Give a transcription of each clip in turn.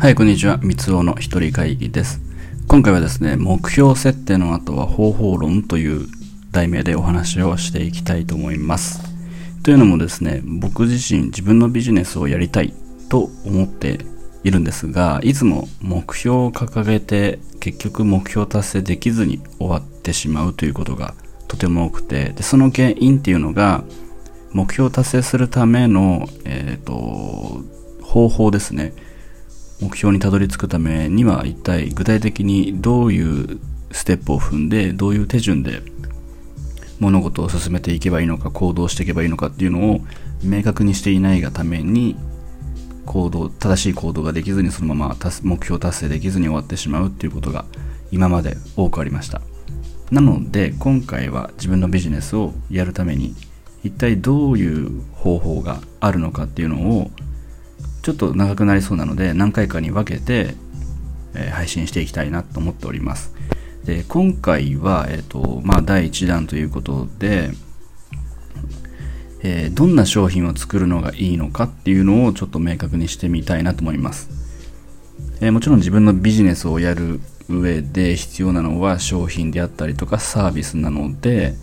はい、こんにちは。三つおの一人会議です。今回はですね、目標設定の後は方法論という題名でお話をしていきたいと思います。というのもですね、僕自身自分のビジネスをやりたいと思っているんですが、いつも目標を掲げて結局目標達成できずに終わってしまうということがとても多くて、でその原因っていうのが、目標を達成するための、えっ、と、方法ですね。目標にたどり着くためには一体具体的にどういうステップを踏んでどういう手順で物事を進めていけばいいのか行動していけばいいのかっていうのを明確にしていないがために行動正しい行動ができずにそのまま目標達成できずに終わってしまうっていうことが今まで多くありました。なので今回は自分のビジネスをやるために一体どういう方法があるのかっていうのをちょっと長くなりそうなので何回かに分けて、えー配信していきたいなと思っております。で今回は、えーとまあ、第1弾ということで、えーどんな商品を作るのがいいのかっていうのをちょっと明確にしてみたいなと思います、えーもちろん自分のビジネスをやる上で必要なのは商品であったりとかサービスなので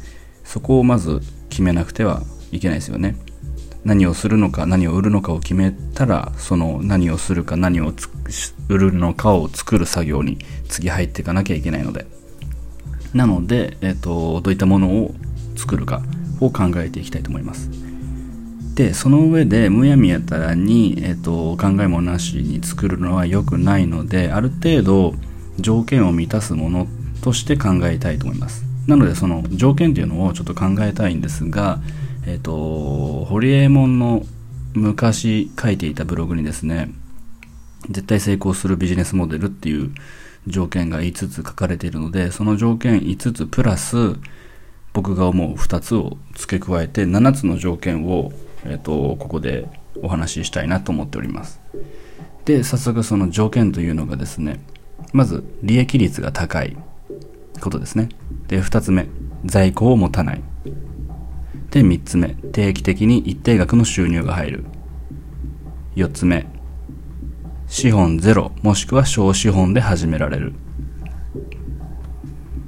そこをまず決めなくてはいけないですよね。何をするのか何を売るのかを決めたらその何をするか何を売るのかを作る作業に次入っていかなきゃいけないので。なので、えっとどういったものを作るかを考えていきたいと思います。でその上でむやみやたらに、えっと考えもなしに作るのは良くないのである程度条件を満たすものとして考えたいと思います。なのでその条件っていうのをちょっと考えたいんですがえっ、と堀江門の昔書いていたブログにですね絶対成功するビジネスモデルっていう条件が5つ書かれているのでその条件5つプラス僕が思う2つを付け加えて7つの条件を、えっとここでお話ししたいなと思っております。で早速その条件というのがですねまず利益率が高いことですね。で2つ目在庫を持たない。で3つ目。定期的に一定額の収入が入る。4つ目。資本ゼロもしくは小資本で始められる。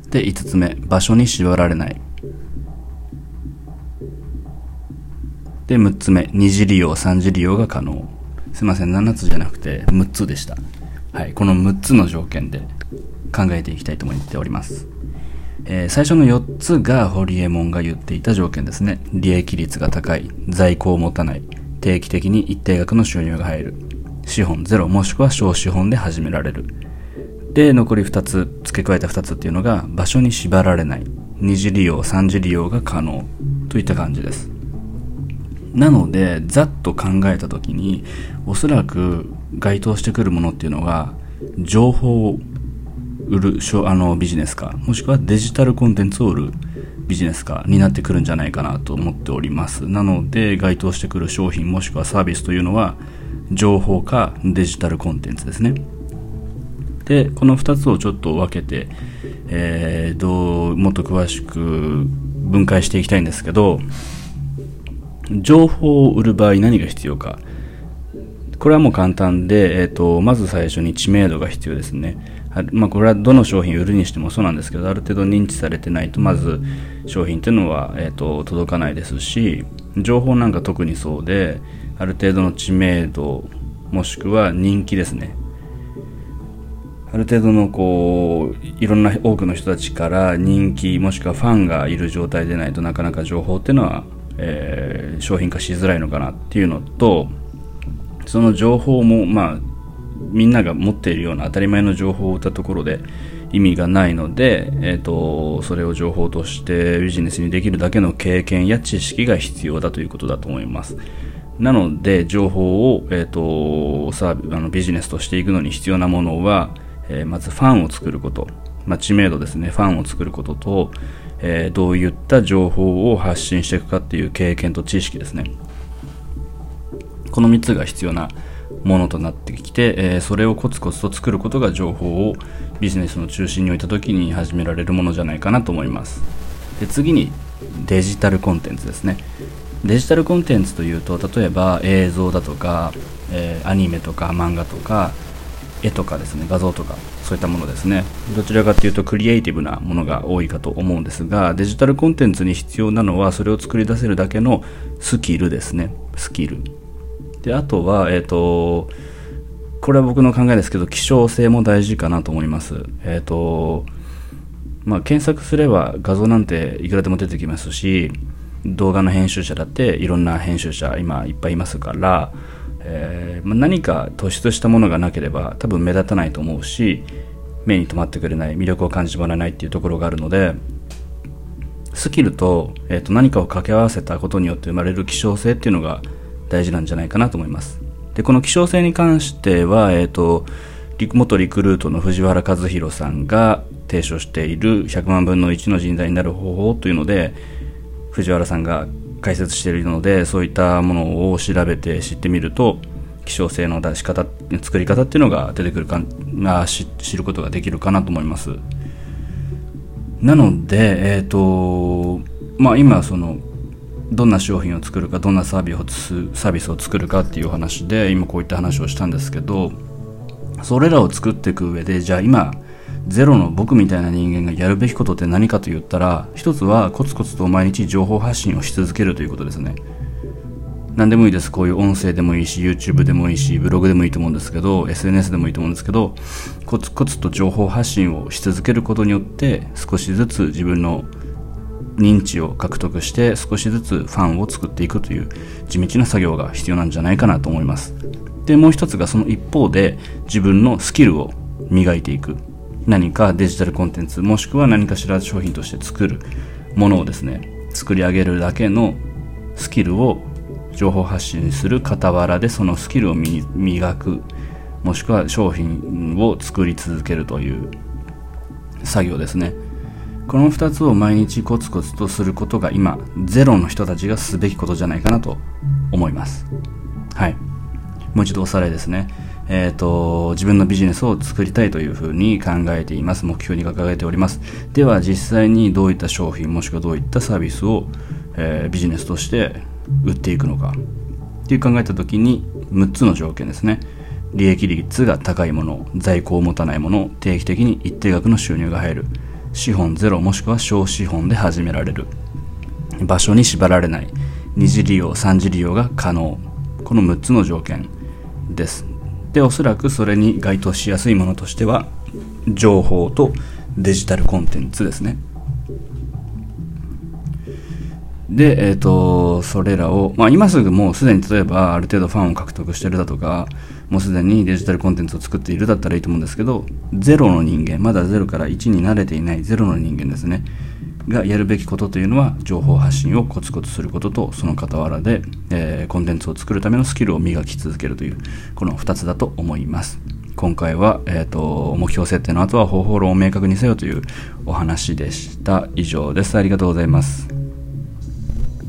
で5つ目。場所に縛られない。で6つ目。二次利用三次利用が可能。すいません。7つじゃなくて6つでした。はい。この6つの条件で考えていきたいと思っております。えー最初の4つがホリエモンが言っていた条件ですね。利益率が高い、在庫を持たない、定期的に一定額の収入が入る、資本ゼロもしくは小資本で始められる。で、残り2つ、付け加えた2つっていうのが、場所に縛られない、二次利用、三次利用が可能といった感じです。なので、ざっと考えたときに、おそらく該当してくるものっていうのが、情報売るしょあのビジネスかもしくはデジタルコンテンツを売るビジネスかになってくるんじゃないかなと思っております。なので該当してくる商品もしくはサービスというのは情報かデジタルコンテンツですね。でこの2つをちょっと分けて、えーどうもっと詳しく分解していきたいんですけど情報を売る場合何が必要か。これはもう簡単で、えっ、と、まず最初に知名度が必要ですね。まあ、これはどの商品売るにしてもそうなんですけど、ある程度認知されてないと、まず商品っていうのは、えっ、と、届かないですし、情報なんか特にそうで、ある程度の知名度、もしくは人気ですね。ある程度のこういろんな多くの人たちから人気もしくはファンがいる状態でないとなかなか情報っていうのは、えー商品化しづらいのかなっていうのとその情報もまあみんなが持っているような当たり前の情報を売ったところで意味がないので、えー、とそれを情報としてビジネスにできるだけの経験や知識が必要だということだと思います。なので情報を、えー、とさあのビジネスとしていくのに必要なものは、えーまずファンを作ること、まあ、知名度ですね。ファンを作ることと、えーどういった情報を発信していくかっていう経験と知識ですね。この3つが必要なものとなってきて、えーそれをコツコツと作ることが情報をビジネスの中心に置いた時に始められるものじゃないかなと思います。で次にデジタルコンテンツですね。デジタルコンテンツというと例えば映像だとか、えーアニメとか漫画とか、絵とかですね。画像とかそういったものですね。どちらかというとクリエイティブなものが多いかと思うんですがデジタルコンテンツに必要なのはそれを作り出せるだけのスキルですね。スキル。であとはえっ、ー、とこれは僕の考えですけど希少性も大事かなと思います。えっ、ー、とまあ、検索すれば画像なんていくらでも出てきますし動画の編集者だっていろんな編集者今いっぱいいますからえー、まあ、何か突出したものがなければ多分目立たないと思うし目に留まってくれない魅力を感じてもらえないっていうところがあるのでスキルと,、えー、と何かを掛け合わせたことによって生まれる希少性っていうのが大事なんじゃないかなと思います。でこの希少性に関しては、えーと、元リクルートの藤原和弘さんが提唱している100万分の1の人材になる方法というので藤原さんが解説しているのでそういったものを調べて知ってみると希少性の出し方作り方っていうのが出てくるかあ知ることができるかなと思います。なのでえっ、ー、とまあ今そのどんな商品を作るかどんなサービスを作るかっていう話で今こういった話をしたんですけどそれらを作っていく上でじゃあ今ゼロの僕みたいな人間がやるべきことって何かと言ったら一つはコツコツと毎日情報発信をし続けるということですね。何でもいいです。こういう音声でもいいし YouTube でもいいしブログでもいいと思うんですけど SNS でもいいと思うんですけどコツコツと情報発信をし続けることによって少しずつ自分の認知を獲得して少しずつファンを作っていくという地道な作業が必要なんじゃないかなと思います。でもう一つがその一方で自分のスキルを磨いていく。何かデジタルコンテンツもしくは何かしら商品として作る。ものをですね作り上げるだけのスキルを情報発信する傍らでそのスキルを磨く。もしくは商品を作り続けるという作業ですね。この2つを毎日コツコツとすることが今ゼロの人たちがすべきことじゃないかなと思いますはいもう一度おさらいですねえっ、ー、と、自分のビジネスを作りたいというふうに考えています。目標に掲げております。では、実際にどういった商品、もしくはどういったサービスを、えー、ビジネスとして売っていくのか。っていう考えた時に、6つの条件ですね。利益率が高いもの、在庫を持たないもの、定期的に一定額の収入が入る。資本ゼロもしくは小資本で始められる。場所に縛られない。二次利用、3次利用が可能。この6つの条件です。でおそらくそれに該当しやすいものとしては情報とデジタルコンテンツですねで、えっ、ー、と、それらを、まあ今すぐもうすでに例えばある程度ファンを獲得してるだとか、もうすでにデジタルコンテンツを作っているだったらいいと思うんですけど、ゼロの人間、まだゼロから1に慣れていないゼロの人間ですね。がやるべきことというのは情報発信をコツコツすることとその傍らで、えー、コンテンツを作るためのスキルを磨き続けるというこの2つだと思います。今回は、えーと、目標設定の後は方法論を明確にせよというお話でした。以上です。ありがとうございます。